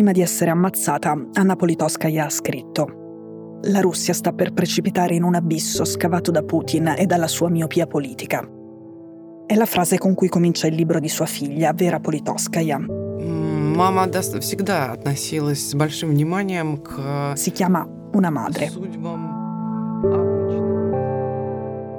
prima di essere ammazzata, Anna Politkovskaya ha scritto la Russia sta per precipitare in un abisso scavato da Putin e dalla sua miopia politica. È la frase con cui comincia il libro di sua figlia, Vera Politkovskaya. Si chiama Una madre.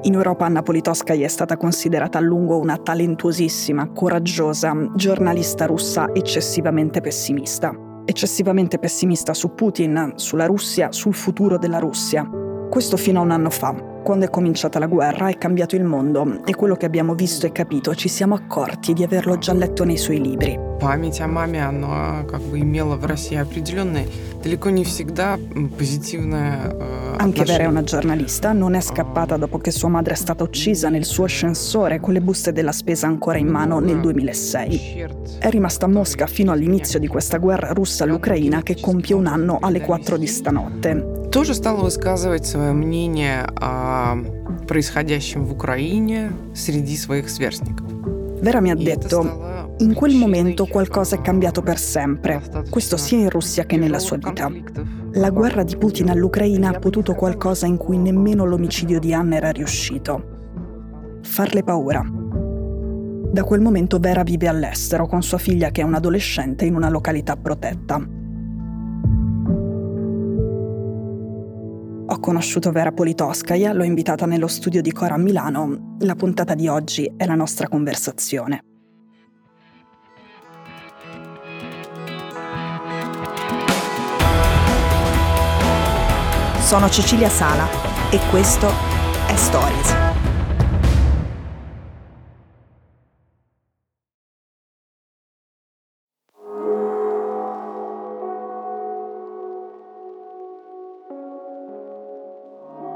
In Europa Anna Politkovskaya è stata considerata a lungo una talentuosissima, coraggiosa, giornalista russa eccessivamente pessimista. Eccessivamente pessimista su Putin, sulla Russia, sul futuro della Russia. Questo fino a un anno fa, quando è cominciata la guerra è cambiato il mondo e quello che abbiamo visto e capito ci siamo accorti di averlo già letto nei suoi libri Память о маме, она как бы имела в России определенное, далеко не всегда позитивное Anche Vera è una giornalista, non è scappata dopo che sua madre è stata uccisa nel suo ascensore con le buste della spesa ancora in mano nel 2006. È rimasta a Mosca fino all'inizio di questa guerra russa all'Ucraina che compie un anno alle 4 di stanotte. Тоже стала высказывать свое мнение о происходящем в Украине среди своих сверстников. Vera mi ha detto, in quel momento qualcosa è cambiato per sempre, questo sia in Russia che nella sua vita. La guerra di Putin all'Ucraina ha potuto qualcosa in cui nemmeno l'omicidio di Anna era riuscito. Farle paura. Da quel momento Vera vive all'estero con sua figlia che è un adolescente in una località protetta. Ho conosciuto Vera Politkovskaya, l'ho invitata nello studio di Cora a Milano. La puntata di oggi è la nostra conversazione. Sono Cecilia Sala e questo è Stories.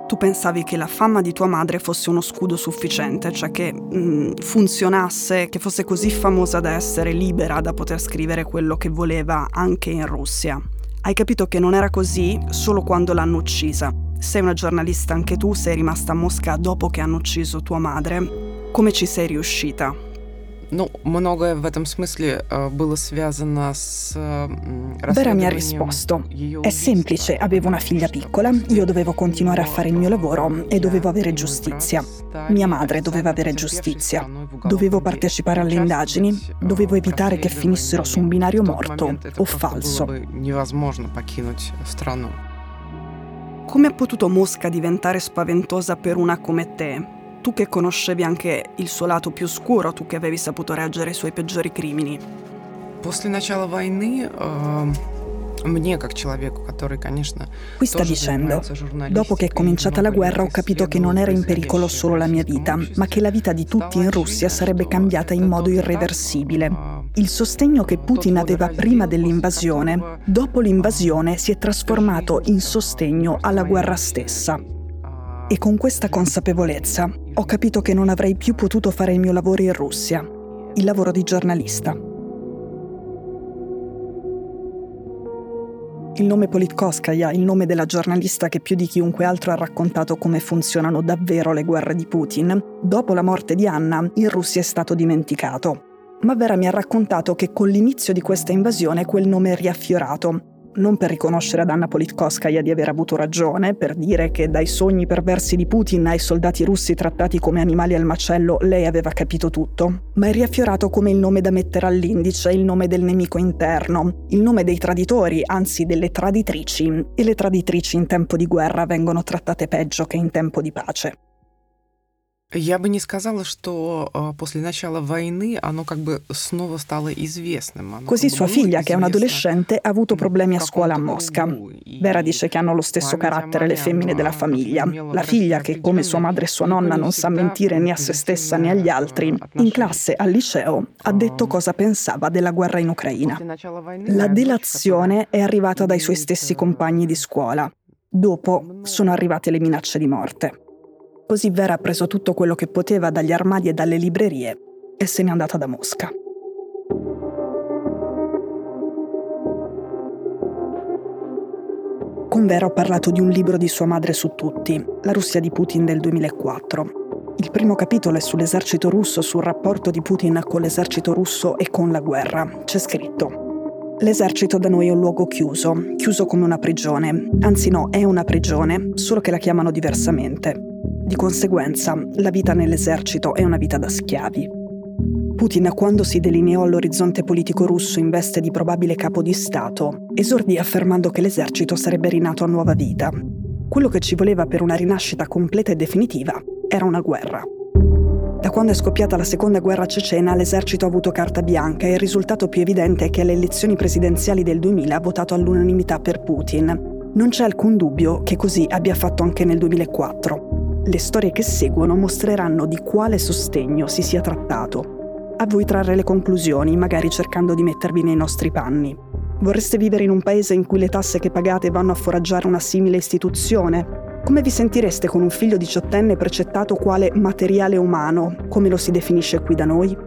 tu pensavi che la fama di tua madre fosse uno scudo sufficiente, cioè che mm, funzionasse, che fosse così famosa da essere libera da poter scrivere quello che voleva anche in Russia. Hai capito che non era così solo quando l'hanno uccisa. Sei una giornalista anche tu, sei rimasta a Mosca dopo che hanno ucciso tua madre. Come ci sei riuscita? Ну, многое в этом смысле было связано с Vera mi ha risposto. È semplice, avevo una figlia piccola, io dovevo continuare a fare il mio lavoro e dovevo avere giustizia. Mia madre doveva avere giustizia. Dovevo partecipare alle indagini, dovevo evitare che finissero su un binario morto o falso. Come ha potuto Mosca diventare spaventosa per una come te? tu che conoscevi anche il suo lato più scuro, tu che avevi saputo reggere i suoi peggiori crimini. Qui sta dicendo, dopo che è cominciata la guerra ho capito che non era in pericolo solo la mia vita, ma che la vita di tutti in Russia sarebbe cambiata in modo irreversibile. Il sostegno che Putin aveva prima dell'invasione, dopo l'invasione si è trasformato in sostegno alla guerra stessa. E con questa consapevolezza ho capito che non avrei più potuto fare il mio lavoro in Russia, il lavoro di giornalista. Il nome Politkovskaya, il nome della giornalista che più di chiunque altro ha raccontato come funzionano davvero le guerre di Putin, dopo la morte di Anna, in Russia è stato dimenticato. Ma Vera mi ha raccontato che con l'inizio di questa invasione quel nome è riaffiorato non per riconoscere ad Anna Politkovskaya di aver avuto ragione, per dire che dai sogni perversi di Putin ai soldati russi trattati come animali al macello lei aveva capito tutto, ma è riaffiorato come il nome da mettere all'indice, il nome del nemico interno, il nome dei traditori, anzi delle traditrici, e le traditrici in tempo di guerra vengono trattate peggio che in tempo di pace. Я бы не сказала, что после начала войны оно как бы снова stало известным. Così sua figlia, che è un adolescente, ha avuto problemi a scuola a Mosca. Vera dice che hanno lo stesso carattere le femmine della famiglia. La figlia, che come sua madre e sua nonna non sa mentire né a se stessa né agli altri, in classe al liceo ha detto cosa pensava della guerra in Ucraina. La delazione è arrivata dai suoi stessi compagni di scuola. Dopo sono arrivate le minacce di morte. Così Vera ha preso tutto quello che poteva dagli armadi e dalle librerie e se n'è andata da Mosca. Con Vera ho parlato di un libro di sua madre su tutti, La Russia di Putin del 2004. Il primo capitolo è sull'esercito russo, sul rapporto di Putin con l'esercito russo e con la guerra. C'è scritto L'esercito da noi è un luogo chiuso, chiuso come una prigione. Anzi no, è una prigione, solo che la chiamano diversamente. Di conseguenza, la vita nell'esercito è una vita da schiavi. Putin, quando si delineò all'orizzonte politico russo in veste di probabile capo di Stato, esordì affermando che l'esercito sarebbe rinato a nuova vita. Quello che ci voleva per una rinascita completa e definitiva era una guerra. Da quando è scoppiata la seconda guerra cecena, l'esercito ha avuto carta bianca e il risultato più evidente è che alle elezioni presidenziali del 2000 ha votato all'unanimità per Putin. Non c'è alcun dubbio che così abbia fatto anche nel 2004. Le storie che seguono mostreranno di quale sostegno si sia trattato. A voi trarre le conclusioni, magari cercando di mettervi nei nostri panni. Vorreste vivere in un paese in cui le tasse che pagate vanno a foraggiare una simile istituzione? Come vi sentireste con un figlio diciottenne precettato quale materiale umano, come lo si definisce qui da noi?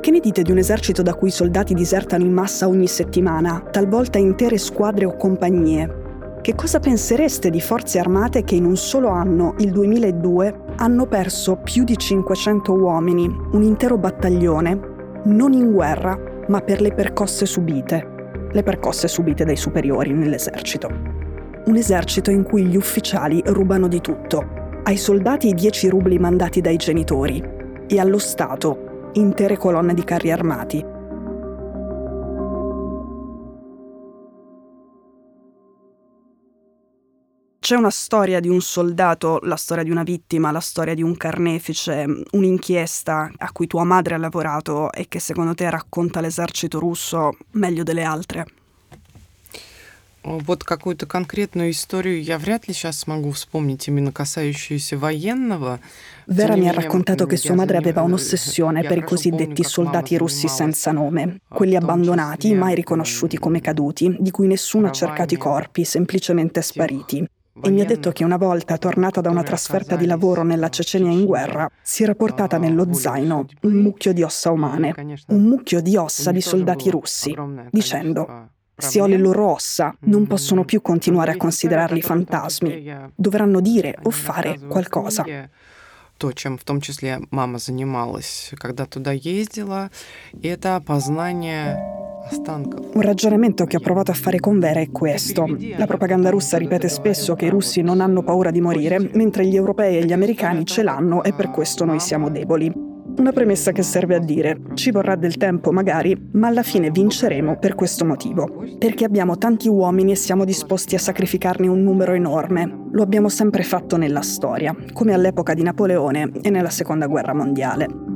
Che ne dite di un esercito da cui i soldati disertano in massa ogni settimana, talvolta intere squadre o compagnie? Che cosa pensereste di forze armate che in un solo anno, il 2002, hanno perso più di 500 uomini, un intero battaglione, non in guerra, ma per le percosse subite? Le percosse subite dai superiori nell'esercito un esercito in cui gli ufficiali rubano di tutto, ai soldati i 10 rubli mandati dai genitori e allo Stato intere colonne di carri armati. C'è una storia di un soldato, la storia di una vittima, la storia di un carnefice, un'inchiesta a cui tua madre ha lavorato e che secondo te racconta l'esercito russo meglio delle altre? Вот какую-то конкретную историю я вряд ли сейчас смогу вспомнить, именно касающуюся военного. Vera mi ha raccontato che sua madre aveva un'ossessione per i cosiddetti soldati russi senza nome, quelli abbandonati, mai riconosciuti come caduti, di cui nessuno ha cercato i corpi, semplicemente spariti. E mi ha detto che una volta, tornata da una trasferta di lavoro nella Cecenia in guerra, si era portata nello zaino un mucchio di ossa umane, un mucchio di ossa di soldati russi, dicendo se ho le loro ossa, non possono più continuare a considerarli fantasmi. Dovranno dire o fare qualcosa. то, чем в том числе мама занималась, когда туда ездила, это опознание un ragionamento che ho provato a fare con Vera è questo. La propaganda russa ripete spesso che i russi non hanno paura di morire, mentre gli europei e gli americani ce l'hanno e per questo noi siamo deboli. Una premessa che serve a dire, ci vorrà del tempo magari, ma alla fine vinceremo per questo motivo. Perché abbiamo tanti uomini e siamo disposti a sacrificarne un numero enorme. Lo abbiamo sempre fatto nella storia, come all'epoca di Napoleone e nella Seconda Guerra Mondiale.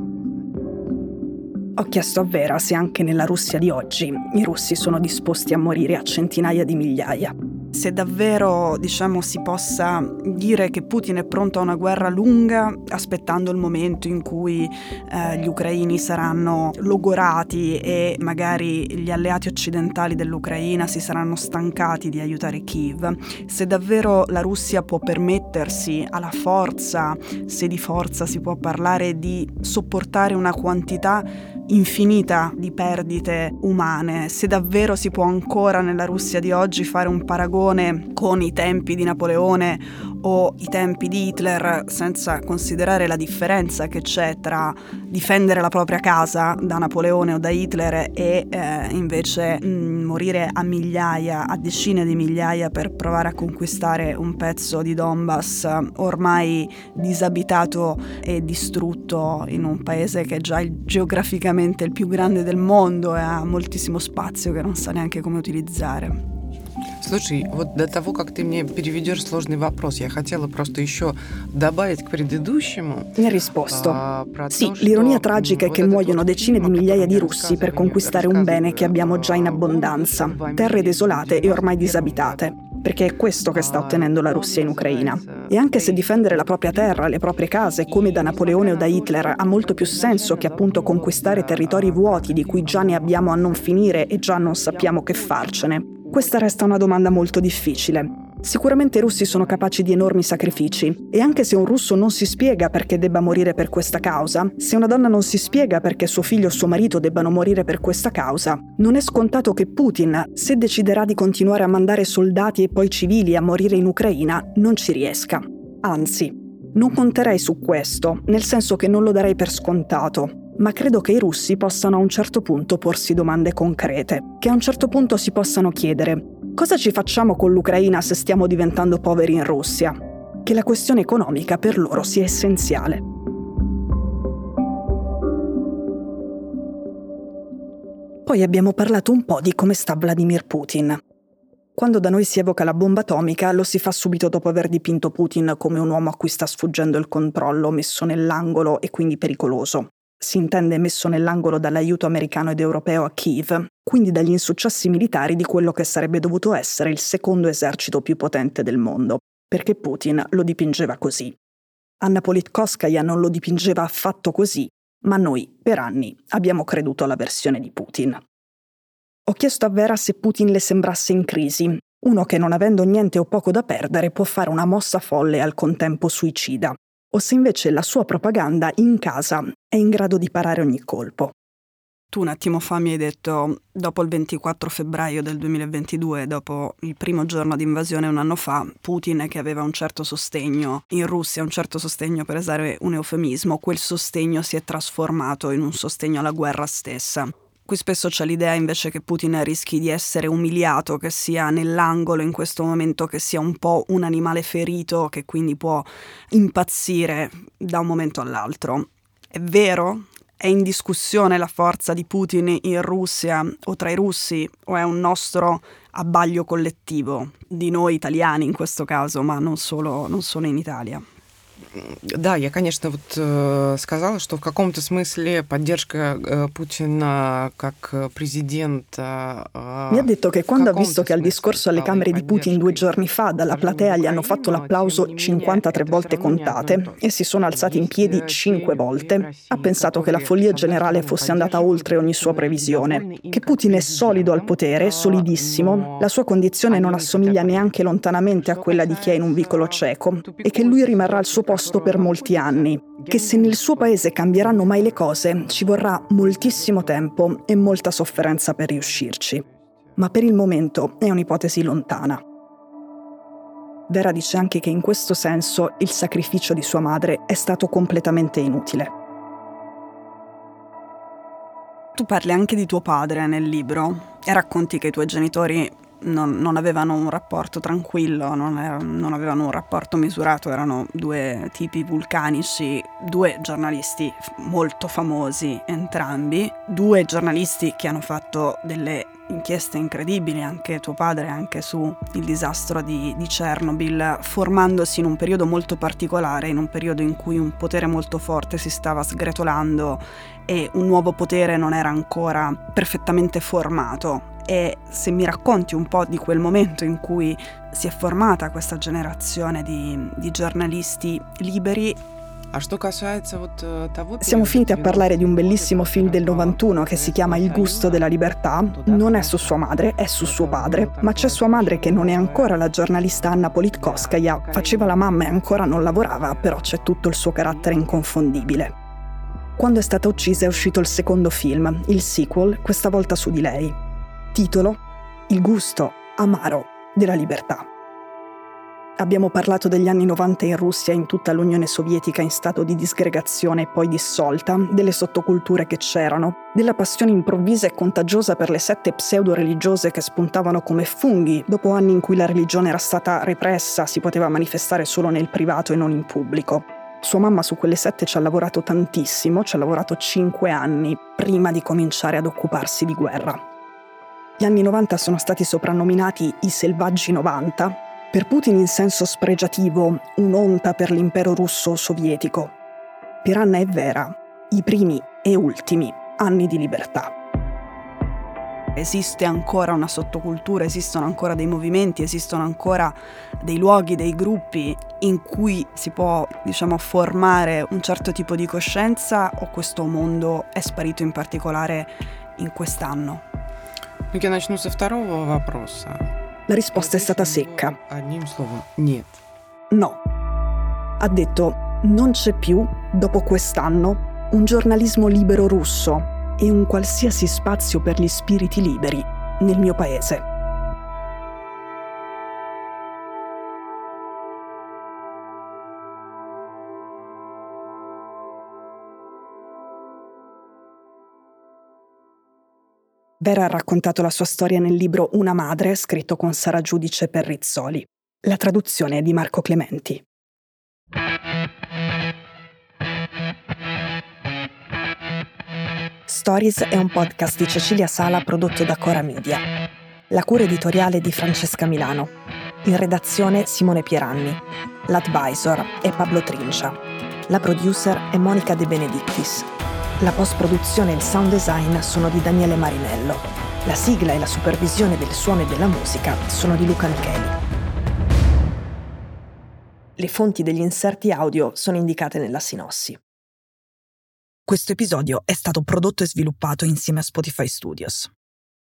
Ho chiesto a Vera se anche nella Russia di oggi i russi sono disposti a morire a centinaia di migliaia. Se davvero diciamo, si possa dire che Putin è pronto a una guerra lunga, aspettando il momento in cui eh, gli ucraini saranno logorati e magari gli alleati occidentali dell'Ucraina si saranno stancati di aiutare Kiev, se davvero la Russia può permettersi alla forza, se di forza si può parlare, di sopportare una quantità infinita di perdite umane, se davvero si può ancora nella Russia di oggi fare un paragone con i tempi di Napoleone o i tempi di Hitler senza considerare la differenza che c'è tra difendere la propria casa da Napoleone o da Hitler e eh, invece mh, mm, morire a migliaia, a decine di migliaia per provare a conquistare un pezzo di Donbass ormai disabitato e distrutto in un paese che è già geograficamente il più grande del mondo e ha moltissimo spazio che non sa neanche come utilizzare. Слушай, вот до того, как ты мне переведешь сложный вопрос, я хотела просто еще добавить к предыдущему. Mi ha risposto. Sì, l'ironia tragica è che muoiono decine di migliaia di russi per conquistare un bene che abbiamo già in abbondanza, terre desolate e ormai disabitate perché è questo che sta ottenendo la Russia in Ucraina. E anche se difendere la propria terra, le proprie case, come da Napoleone o da Hitler, ha molto più senso che appunto conquistare territori vuoti di cui già ne abbiamo a non finire e già non sappiamo che farcene, questa resta una domanda molto difficile. Sicuramente i russi sono capaci di enormi sacrifici e anche se un russo non si spiega perché debba morire per questa causa, se una donna non si spiega perché suo figlio o suo marito debbano morire per questa causa, non è scontato che Putin, se deciderà di continuare a mandare soldati e poi civili a morire in Ucraina, non ci riesca. Anzi, non conterei su questo, nel senso che non lo darei per scontato. Ma credo che i russi possano a un certo punto porsi domande concrete, che a un certo punto si possano chiedere cosa ci facciamo con l'Ucraina se stiamo diventando poveri in Russia? Che la questione economica per loro sia essenziale. Poi abbiamo parlato un po' di come sta Vladimir Putin. Quando da noi si evoca la bomba atomica, lo si fa subito dopo aver dipinto Putin come un uomo a cui sta sfuggendo il controllo, messo nell'angolo e quindi pericoloso. Si intende messo nell'angolo dall'aiuto americano ed europeo a Kiev, quindi dagli insuccessi militari di quello che sarebbe dovuto essere il secondo esercito più potente del mondo, perché Putin lo dipingeva così. Anna Politkovskaya non lo dipingeva affatto così, ma noi, per anni, abbiamo creduto alla versione di Putin. Ho chiesto a Vera se Putin le sembrasse in crisi, uno che non avendo niente o poco da perdere può fare una mossa folle e al contempo suicida, o se invece la sua propaganda in casa è in grado di parare ogni colpo. Tu un attimo fa mi hai detto, dopo il 24 febbraio del 2022, dopo il primo giorno di invasione un anno fa, Putin che aveva un certo sostegno in Russia, un certo sostegno per usare un eufemismo, quel sostegno si è trasformato in un sostegno alla guerra stessa. Qui spesso c'è l'idea invece che Putin rischi di essere umiliato, che sia nell'angolo in questo momento, che sia un po' un animale ferito, che quindi può impazzire da un momento all'altro. È vero? È in discussione la forza di Putin in Russia o tra i russi o è un nostro abbaglio collettivo, di noi italiani in questo caso, ma non solo, non solo in Italia? Да, я, конечно, вот э, сказала, что в каком-то смысле поддержка э, Putin как presidente. Э, Mi ha detto che quando ha visto che al discorso alle Camere di Putin due giorni fa dalla platea gli hanno fatto l'applauso 53 volte contate e si sono alzati in piedi 5 volte, ha pensato che la follia generale fosse andata oltre ogni sua previsione, che Putin è solido al potere, solidissimo, la sua condizione non assomiglia neanche lontanamente a quella di chi è in un vicolo cieco e che lui rimarrà al suo posto posto per molti anni, che se nel suo paese cambieranno mai le cose ci vorrà moltissimo tempo e molta sofferenza per riuscirci. Ma per il momento è un'ipotesi lontana. Vera dice anche che in questo senso il sacrificio di sua madre è stato completamente inutile. Tu parli anche di tuo padre nel libro e racconti che i tuoi genitori non, non, avevano un rapporto tranquillo, non, era, non, avevano un rapporto misurato, erano due tipi vulcanici, due giornalisti molto famosi entrambi, due giornalisti che hanno fatto delle inchieste incredibili, anche tuo padre, anche sul disastro di, di Chernobyl, formandosi in un periodo molto particolare, in un periodo in cui un potere molto forte si stava sgretolando e un nuovo potere non era ancora perfettamente formato e se mi racconti un po' di quel momento in cui si è formata questa generazione di, di giornalisti liberi. Siamo finiti a parlare di un bellissimo film del 91 che si chiama Il gusto della libertà. Non è su sua madre, è su suo padre, ma c'è sua madre che non è ancora la giornalista Anna Politkovskaya, faceva la mamma e ancora non lavorava, però c'è tutto il suo carattere inconfondibile. Quando è stata uccisa è uscito il secondo film, il sequel, questa volta su di lei. Titolo Il gusto amaro della libertà. Abbiamo parlato degli anni 90 in Russia e in tutta l'Unione Sovietica in stato di disgregazione e poi dissolta, delle sottoculture che c'erano, della passione improvvisa e contagiosa per le sette pseudo-religiose che spuntavano come funghi dopo anni in cui la religione era stata repressa, si poteva manifestare solo nel privato e non in pubblico. Sua mamma su quelle sette ci ha lavorato tantissimo, ci ha lavorato cinque anni prima di cominciare ad occuparsi di guerra. Gli anni 90 sono stati soprannominati i selvaggi 90, per Putin in senso spregiativo, un'onta per l'impero russo sovietico. Per Anna è vera, i primi e ultimi anni di libertà. Esiste ancora una sottocultura, esistono ancora dei movimenti, esistono ancora dei luoghi, dei gruppi in cui si può, diciamo, formare un certo tipo di coscienza o questo mondo è sparito in particolare in quest'anno? Я начну со второго вопроса. La risposta è stata secca. Одним словом, нет. No. Ha detto, non c'è più, dopo quest'anno, un giornalismo libero russo e un qualsiasi spazio per gli spiriti liberi nel mio paese. Vera ha raccontato la sua storia nel libro Una madre, scritto con Sara Giudice per Rizzoli. La traduzione è di Marco Clementi. Stories è un podcast di Cecilia Sala prodotto da Cora Media. La cura editoriale è di Francesca Milano. In redazione Simone Pieranni. L'advisor è Pablo Trincia. La producer è Monica De Benedictis. La post-produzione e il sound design sono di Daniele Marinello. La sigla e la supervisione del suono e della musica sono di Luca Micheli. Le fonti degli inserti audio sono indicate nella sinossi. Questo episodio è stato prodotto e sviluppato insieme a Spotify Studios.